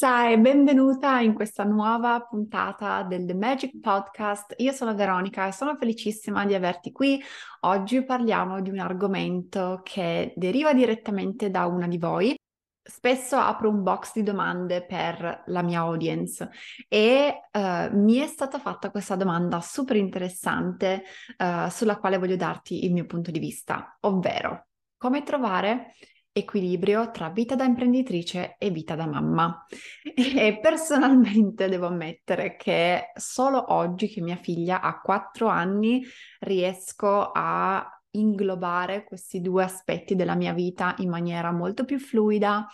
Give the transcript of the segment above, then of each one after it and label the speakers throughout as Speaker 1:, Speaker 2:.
Speaker 1: Bellezza e benvenuta in questa nuova puntata del The Magic Podcast. Io sono Veronica e sono felicissima di averti qui. Oggi parliamo di un argomento che deriva direttamente da una di voi. Spesso apro un box di domande per la mia audience e uh, mi è stata fatta questa domanda super interessante uh, sulla quale voglio darti il mio punto di vista, ovvero come trovare equilibrio tra vita da imprenditrice e vita da mamma. E personalmente devo ammettere che solo oggi che mia figlia ha quattro anni riesco a inglobare questi due aspetti della mia vita in maniera molto più fluida,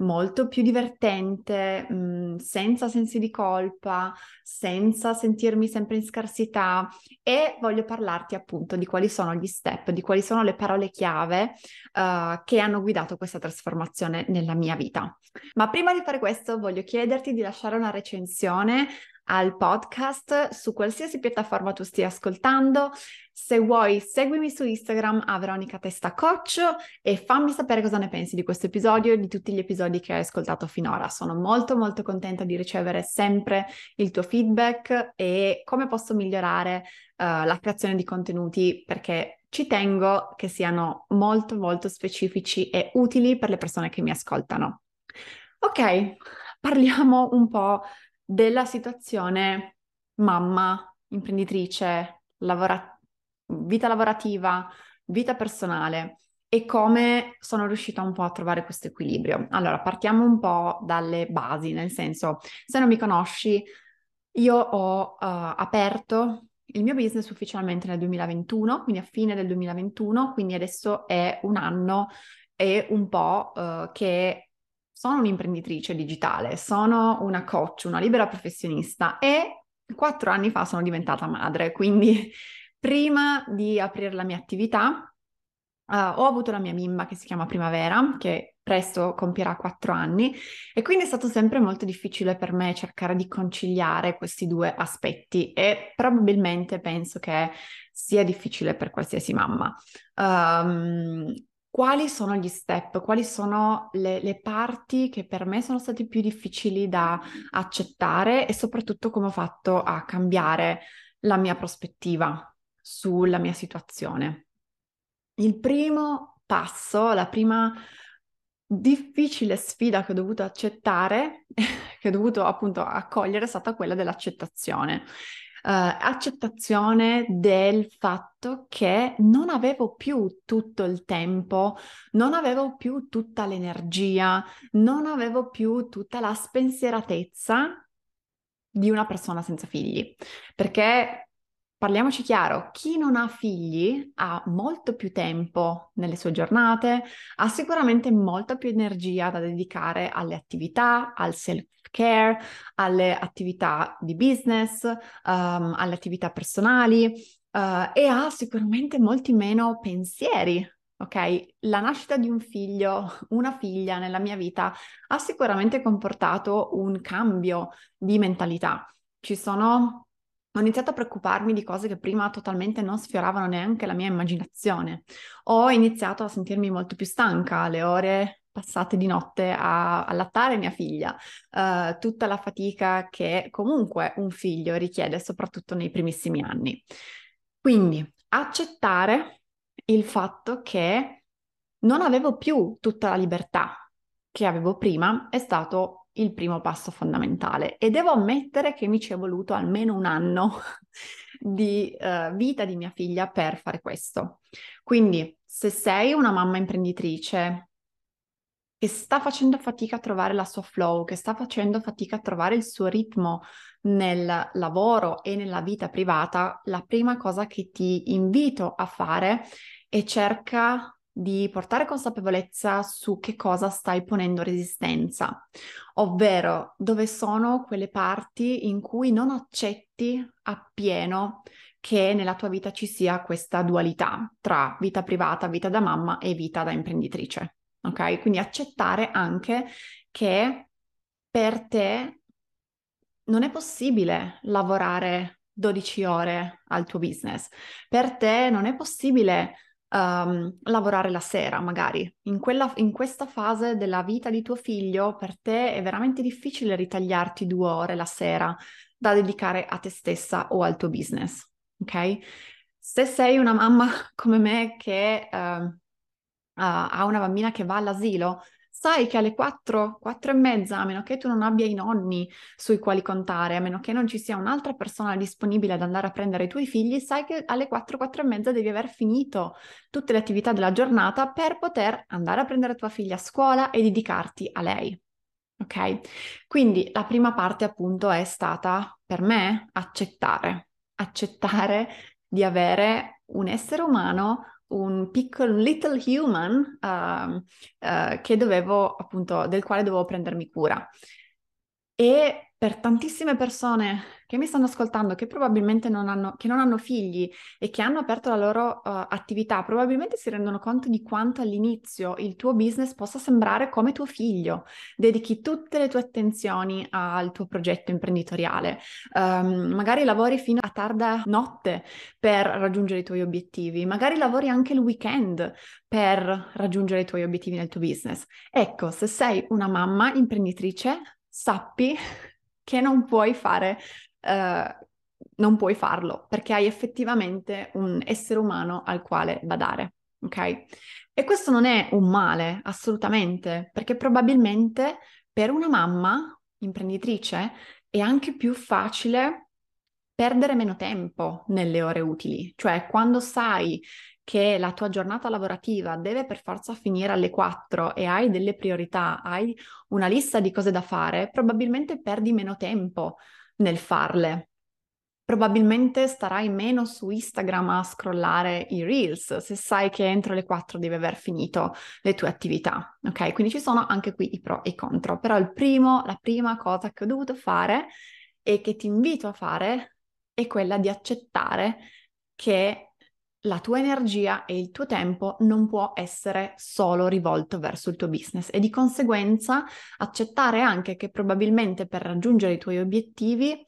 Speaker 1: molto più divertente, mh, mm, senza sensi di colpa, senza sentirmi sempre in scarsità e voglio parlarti appunto di quali sono gli step, di quali sono le parole chiave uh, che hanno guidato questa trasformazione nella mia vita. Ma prima di fare questo voglio chiederti di lasciare una recensione al podcast su qualsiasi piattaforma tu stia ascoltando. Se vuoi, seguimi su Instagram a Veronica Testa Coach e fammi sapere cosa ne pensi di questo episodio e di tutti gli episodi che hai ascoltato finora. Sono molto molto contenta di ricevere sempre il tuo feedback e come posso migliorare uh, la creazione di contenuti perché ci tengo che siano molto molto specifici e utili per le persone che mi ascoltano. Ok, parliamo un po' della situazione mamma, imprenditrice, lavora- vita lavorativa, vita personale e come sono riuscita un po' a trovare questo equilibrio. Allora, partiamo un po' dalle basi, nel senso, se non mi conosci, io ho uh, aperto il mio business ufficialmente nel 2021, quindi a fine del 2021, quindi adesso è un anno e un po' uh, che sono un'imprenditrice digitale, sono una coach, una libera professionista e quattro anni fa sono diventata madre, quindi prima di aprire la mia attività uh, ho avuto la mia bimba che si chiama Primavera, che presto compierà quattro anni e quindi è stato sempre molto difficile per me cercare di conciliare questi due aspetti e probabilmente penso che sia difficile per qualsiasi mamma. Um, quali sono gli step, quali sono le, le, parti che per me sono stati più difficili da accettare e soprattutto come ho fatto a cambiare la mia prospettiva sulla mia situazione. Il primo passo, la prima difficile sfida che ho dovuto accettare, che ho dovuto appunto accogliere, è stata quella dell'accettazione accettazione del fatto che non avevo più tutto il tempo, non avevo più tutta l'energia, non avevo più tutta la spensieratezza di una persona senza figli. Perché Parliamoci chiaro, chi non ha figli ha molto più tempo nelle sue giornate, ha sicuramente molta più energia da dedicare alle attività, al self-care, alle attività di business, um, alle attività personali uh, e ha sicuramente molti meno pensieri. Ok, la nascita di un figlio, una figlia nella mia vita ha sicuramente comportato un cambio di mentalità. Ci sono ho iniziato a preoccuparmi di cose che prima totalmente non sfioravano neanche la mia immaginazione. Ho iniziato a sentirmi molto più stanca, le ore passate di notte a allattare mia figlia, uh, tutta la fatica che comunque un figlio richiede, soprattutto nei primissimi anni. Quindi accettare il fatto che non avevo più tutta la libertà che avevo prima è stato il primo passo fondamentale e devo ammettere che mi ci è voluto almeno un anno di uh, vita di mia figlia per fare questo. Quindi se sei una mamma imprenditrice che sta facendo fatica a trovare la sua flow, che sta facendo fatica a trovare il suo ritmo nel lavoro e nella vita privata, la prima cosa che ti invito a fare è cerca di portare consapevolezza su che cosa stai ponendo resistenza, ovvero dove sono quelle parti in cui non accetti appieno che nella tua vita ci sia questa dualità tra vita privata, vita da mamma e vita da imprenditrice. Ok? Quindi accettare anche che per te non è possibile lavorare 12 ore al tuo business. Per te non è possibile um, lavorare la sera, magari. In, quella, in questa fase della vita di tuo figlio, per te è veramente difficile ritagliarti due ore la sera da dedicare a te stessa o al tuo business, ok? Se sei una mamma come me che uh, uh, ha una bambina che va all'asilo, sai che alle 4, 4 e mezza, a meno che tu non abbia i nonni sui quali contare, a meno che non ci sia un'altra persona disponibile ad andare a prendere i tuoi figli, sai che alle 4, 4 e mezza devi aver finito tutte le attività della giornata per poter andare a prendere tua figlia a scuola e dedicarti a lei. Ok? Quindi la prima parte appunto è stata per me accettare, accettare di avere un essere umano un piccolo little human uh, uh, dovevo appunto del quale dovevo prendermi cura. E per tantissime persone che mi stanno ascoltando, che probabilmente non hanno, non hanno figli e che hanno aperto la loro uh, attività, probabilmente si rendono conto di quanto all'inizio il tuo business possa sembrare come tuo figlio. Dedichi tutte le tue attenzioni al tuo progetto imprenditoriale. Um, magari lavori fino a tarda notte per raggiungere i tuoi obiettivi, magari lavori anche il weekend per raggiungere i tuoi obiettivi nel tuo business. Ecco, se sei una mamma imprenditrice, sappi che non puoi fare, uh, non puoi farlo perché hai effettivamente un essere umano al quale badare, ok? E questo non è un male, assolutamente, perché probabilmente per una mamma imprenditrice è anche più facile perdere meno tempo nelle ore utili, cioè quando sai che la tua giornata lavorativa deve per forza finire alle 4 e hai delle priorità, hai una lista di cose da fare, probabilmente perdi meno tempo nel farle. Probabilmente starai meno su Instagram a scrollare i reels se sai che entro le 4 devi aver finito le tue attività. Ok? Quindi ci sono anche qui i pro e i contro. Però il primo, la prima cosa che ho dovuto fare e che ti invito a fare è quella di accettare che la tua energia e il tuo tempo non può essere solo rivolto verso il tuo business e di conseguenza accettare anche che probabilmente per raggiungere i tuoi obiettivi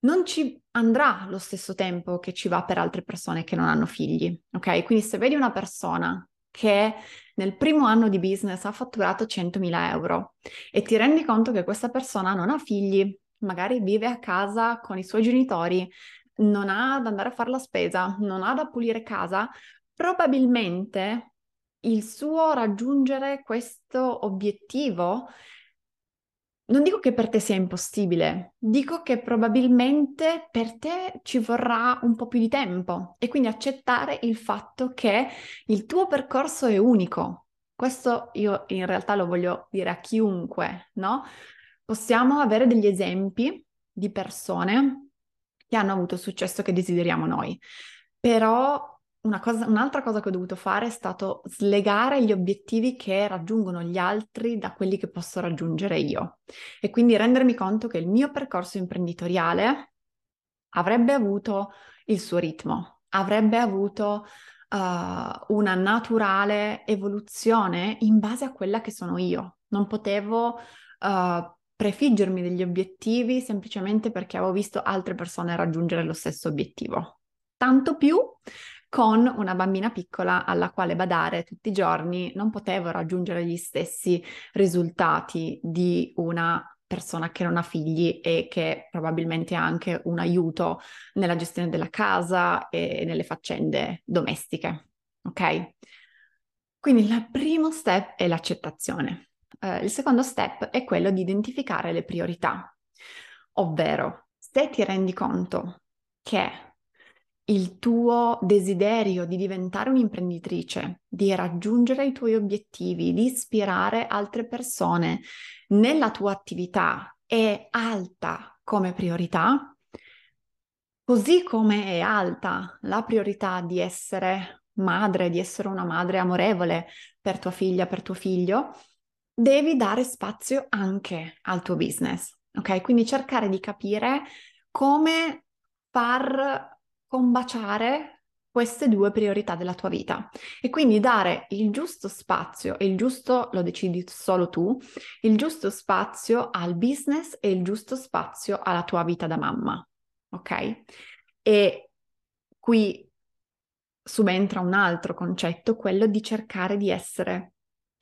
Speaker 1: non ci andrà lo stesso tempo che ci va per altre persone che non hanno figli, ok? Quindi se vedi una persona che nel primo anno di business ha fatturato 100.000 euro e ti rendi conto che questa persona non ha figli, magari vive a casa con i suoi genitori, non ha da andare a fare la spesa, non ha da pulire casa, probabilmente il suo raggiungere questo obiettivo non dico che per te sia impossibile, dico che probabilmente per te ci vorrà un po' più di tempo e quindi accettare il fatto che il tuo percorso è unico. Questo io in realtà lo voglio dire a chiunque, no? Possiamo avere degli esempi di persone che hanno avuto il successo che desideriamo noi. Però cosa, un'altra cosa che ho dovuto fare è stato slegare gli obiettivi che raggiungono gli altri da quelli che posso raggiungere io e quindi rendermi conto che il mio percorso imprenditoriale avrebbe avuto il suo ritmo, avrebbe avuto uh, una naturale evoluzione in base a quella che sono io. Non potevo uh, prefiggermi degli obiettivi semplicemente perché avevo visto altre persone raggiungere lo stesso obiettivo. Tanto più con una bambina piccola alla quale badare tutti i giorni non potevo raggiungere gli stessi risultati di una persona che non ha figli e che probabilmente ha anche un aiuto nella gestione della casa e nelle faccende domestiche. Ok? Quindi il primo step è l'accettazione. Uh, il secondo step è quello di identificare le priorità, ovvero se ti rendi conto che il tuo desiderio di diventare un'imprenditrice, di raggiungere i tuoi obiettivi, di ispirare altre persone nella tua attività è alta come priorità, così come è alta la priorità di essere madre, di essere una madre amorevole per tua figlia, per tuo figlio, devi dare spazio anche al tuo business. Ok? Quindi cercare di capire come far combaciare queste due priorità della tua vita e quindi dare il giusto spazio e il giusto, lo decidi solo tu, il giusto spazio al business e il giusto spazio alla tua vita da mamma, ok? E qui subentra un altro concetto, quello di cercare di essere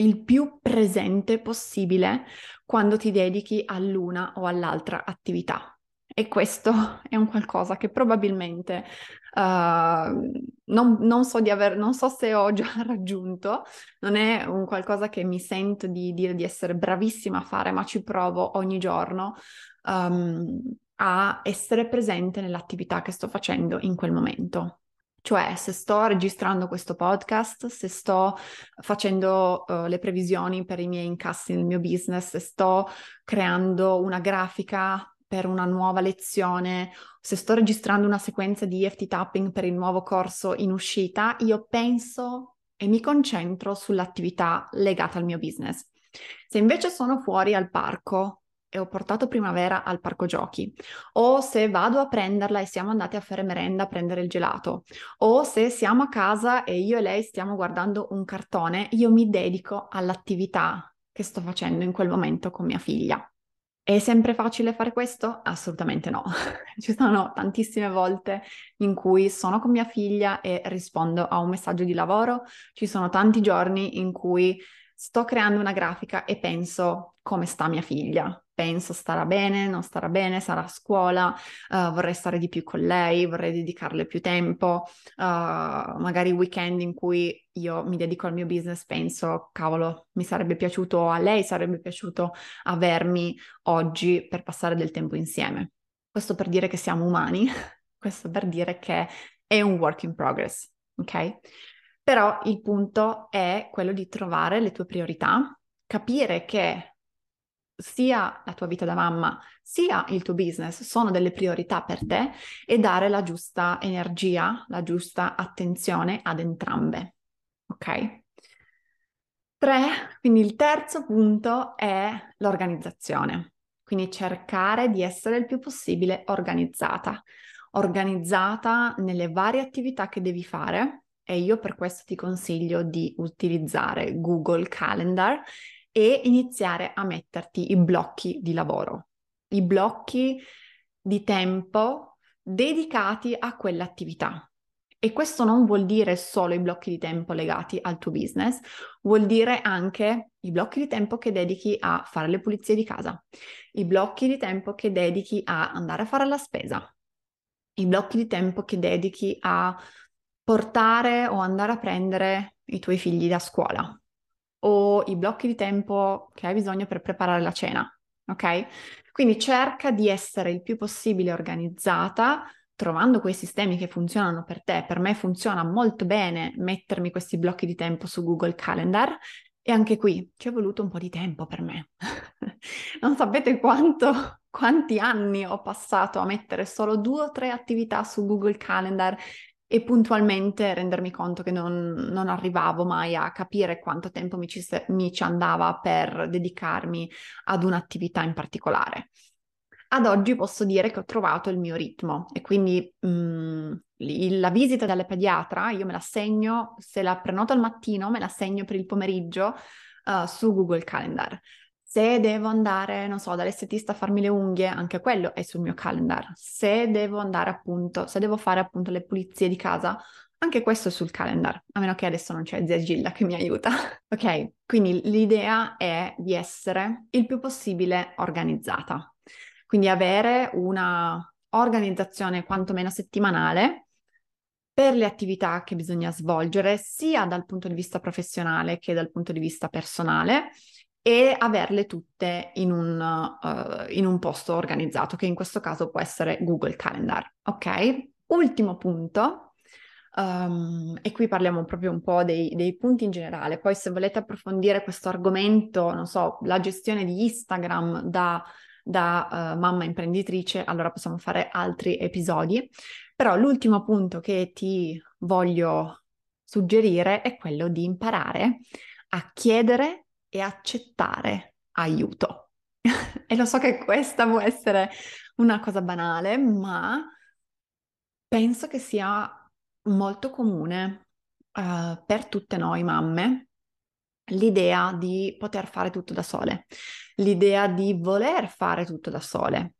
Speaker 1: il più presente possibile quando ti dedichi all'una o all'altra attività. E questo è un qualcosa che probabilmente uh, non, non, so di aver, non so se ho già raggiunto, non è un qualcosa che mi sento di dire di essere bravissima a fare, ma ci provo ogni giorno um, a essere presente nell'attività che sto facendo in quel momento. Cioè, se sto registrando questo podcast, se sto facendo uh, le previsioni per i miei incassi nel mio business, se sto creando una grafica per una nuova lezione, se sto registrando una sequenza di EFT tapping per il nuovo corso in uscita, io penso e mi concentro sull'attività legata al mio business. Se invece sono fuori al parco e ho portato primavera al parco giochi, o se vado a prenderla e siamo andati a fare merenda a prendere il gelato, o se siamo a casa e io e lei stiamo guardando un cartone, io mi dedico all'attività che sto facendo in quel momento con mia figlia. È sempre facile fare questo? Assolutamente no. Ci sono tantissime volte in cui sono con mia figlia e rispondo a un messaggio di lavoro, ci sono tanti giorni in cui sto creando una grafica e penso come sta mia figlia, penso starà bene, non starà bene, sarà a scuola, uh, vorrei stare di più con lei, vorrei dedicarle più tempo, uh, magari weekend in cui io mi dedico al mio business, penso, cavolo, mi sarebbe piaciuto, a lei sarebbe piaciuto avermi oggi per passare del tempo insieme. Questo per dire che siamo umani, questo per dire che è un work in progress, ok? Però il punto è quello di trovare le tue priorità, capire che sia la tua vita da mamma, sia il tuo business sono delle priorità per te e dare la giusta energia, la giusta attenzione ad entrambe. Ok? Tre, quindi il terzo punto è l'organizzazione. Quindi cercare di essere il più possibile organizzata. Organizzata nelle varie attività che devi fare e io per questo ti consiglio di utilizzare Google Calendar e iniziare a metterti i blocchi di lavoro, i blocchi di tempo dedicati a quell'attività. E questo non vuol dire solo i blocchi di tempo legati al tuo business, vuol dire anche i blocchi di tempo che dedichi a fare le pulizie di casa, i blocchi di tempo che dedichi a andare a fare la spesa, i blocchi di tempo che dedichi a portare o andare a prendere i tuoi figli da scuola, o i blocchi di tempo che hai bisogno per preparare la cena, ok? Quindi cerca di essere il più possibile organizzata trovando quei sistemi che funzionano per te. Per me funziona molto bene mettermi questi blocchi di tempo su Google Calendar e anche qui ci è voluto un po' di tempo per me. non sapete quanto, quanti anni ho passato a mettere solo due o tre attività su Google Calendar e puntualmente rendermi conto che non, non arrivavo mai a capire quanto tempo mi ci, mi ci andava per dedicarmi ad un'attività in particolare. Ad oggi posso dire che ho trovato il mio ritmo e quindi mh, mm, la visita dalle pediatra io me la segno, se la prenoto al mattino me la segno per il pomeriggio uh, su Google Calendar. Se devo andare, non so, dall'estetista a farmi le unghie, anche quello è sul mio calendar. Se devo andare appunto, se devo fare appunto le pulizie di casa, anche questo è sul calendar, a meno che adesso non c'è zia Gilda che mi aiuta. ok, quindi l'idea è di essere il più possibile organizzata. Quindi avere una organizzazione quantomeno settimanale per le attività che bisogna svolgere, sia dal punto di vista professionale che dal punto di vista personale, e averle tutte in un, uh, in un posto organizzato, che in questo caso può essere Google Calendar. Ok? Ultimo punto, Um, e qui parliamo proprio un po' dei, dei, punti in generale. Poi, se volete approfondire questo argomento, non so, la gestione di Instagram da, da uh, mamma imprenditrice, allora possiamo fare altri episodi. Però l'ultimo punto che ti voglio suggerire è quello di imparare a chiedere e accettare aiuto. e lo so che questa può essere una cosa banale, ma penso che sia molto comune uh, per tutte noi mamme l'idea di poter fare tutto da sole, l'idea di voler fare tutto da sole.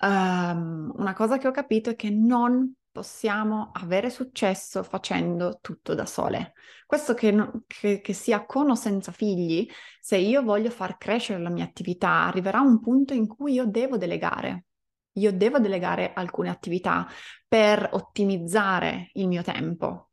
Speaker 1: Um, una cosa che ho capito è che non possiamo avere successo facendo tutto da sole. Questo che, che, che, sia con o senza figli, se io voglio far crescere la mia attività, arriverà un punto in cui io devo delegare. Io devo delegare alcune attività per ottimizzare il mio tempo.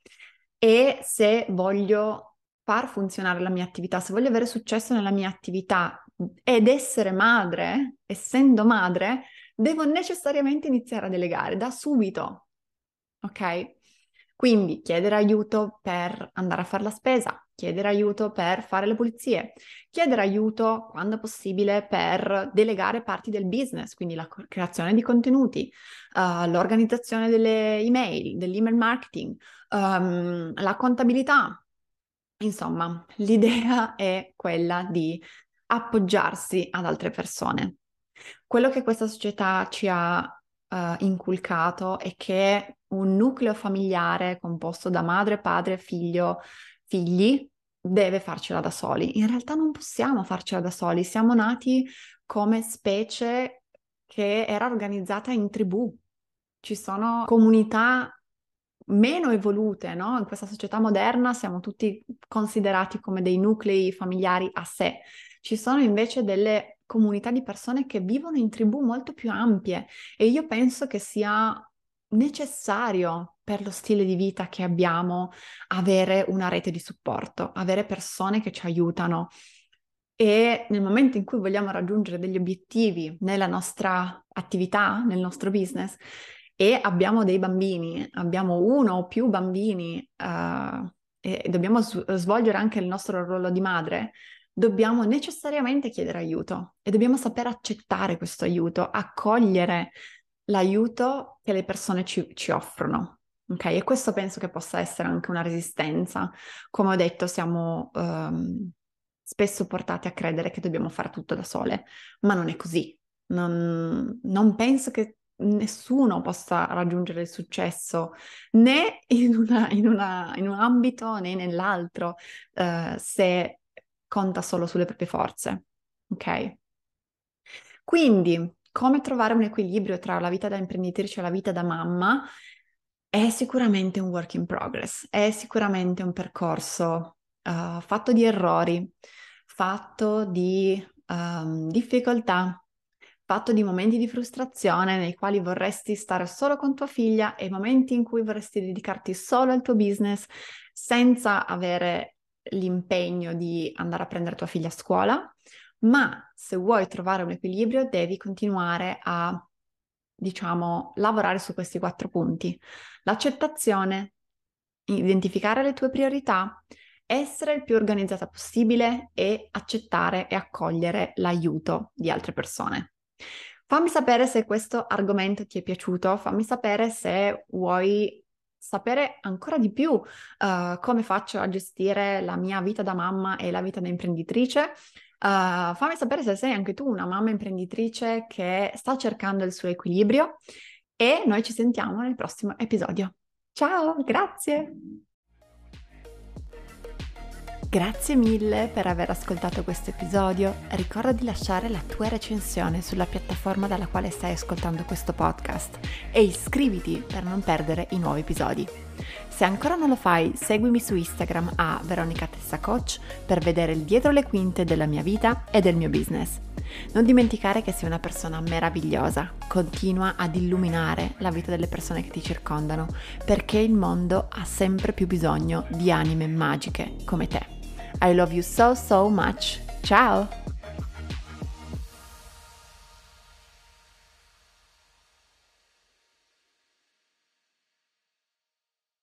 Speaker 1: E se voglio far funzionare la mia attività, se voglio avere successo nella mia attività ed essere madre, essendo madre, devo necessariamente iniziare a delegare da subito ok? Quindi chiedere aiuto per andare a fare la spesa, chiedere aiuto per fare le pulizie, chiedere aiuto quando possibile per delegare parti del business, quindi la creazione di contenuti, uh, l'organizzazione delle email, dell'email marketing, um, la contabilità. Insomma, l'idea è quella di appoggiarsi ad altre persone. Quello che questa società ci ha uh, inculcato è che un nucleo familiare composto da madre, padre, figlio, figli deve farcela da soli. In realtà non possiamo farcela da soli, siamo nati come specie che era organizzata in tribù. Ci sono comunità meno evolute, no? In questa società moderna siamo tutti considerati come dei nuclei familiari a sé. Ci sono invece delle comunità di persone che vivono in tribù molto più ampie e io penso che sia necessario per lo stile di vita che abbiamo avere una rete di supporto, avere persone che ci aiutano. E nel momento in cui vogliamo raggiungere degli obiettivi nella nostra attività, nel nostro business, e abbiamo dei bambini, abbiamo uno o più bambini uh, e dobbiamo svolgere anche il nostro ruolo di madre, dobbiamo necessariamente chiedere aiuto e dobbiamo saper accettare questo aiuto, accogliere l'aiuto che le persone ci, ci offrono. Ok, e questo penso che possa essere anche una resistenza. Come ho detto, siamo um, spesso portati a credere che dobbiamo fare tutto da sole, ma non è così. Non, non penso che nessuno possa raggiungere il successo né in, una, in, una, in un ambito né nell'altro uh, se conta solo sulle proprie forze. Ok? Quindi come trovare un equilibrio tra la vita da imprenditrice e la vita da mamma è sicuramente un work in progress, è sicuramente un percorso uh, fatto di errori, fatto di um, difficoltà, fatto di momenti di frustrazione nei quali vorresti stare solo con tua figlia e momenti in cui vorresti dedicarti solo al tuo business senza avere l'impegno di andare a prendere tua figlia a scuola ma se vuoi trovare un equilibrio devi continuare a, diciamo, lavorare su questi quattro punti. L'accettazione, identificare le tue priorità, essere il più organizzata possibile e accettare e accogliere l'aiuto di altre persone. Fammi sapere se questo argomento ti è piaciuto, fammi sapere se vuoi sapere ancora di più uh, come faccio a gestire la mia vita da mamma e la vita da imprenditrice. Uh, fammi sapere se sei anche tu una mamma imprenditrice che sta cercando il suo equilibrio e noi ci sentiamo nel prossimo episodio. Ciao, grazie! Grazie mille per aver ascoltato questo episodio. Ricorda di lasciare la tua recensione sulla piattaforma dalla quale stai ascoltando questo podcast e iscriviti per non perdere i nuovi episodi. Se ancora non lo fai, seguimi su Instagram a Veronica Tessa Coach per vedere il dietro le quinte della mia vita e del mio business. Non dimenticare che sei una persona meravigliosa, continua ad illuminare la vita delle persone che ti circondano, perché il mondo ha sempre più bisogno di anime magiche come te. I love you so so much. Ciao!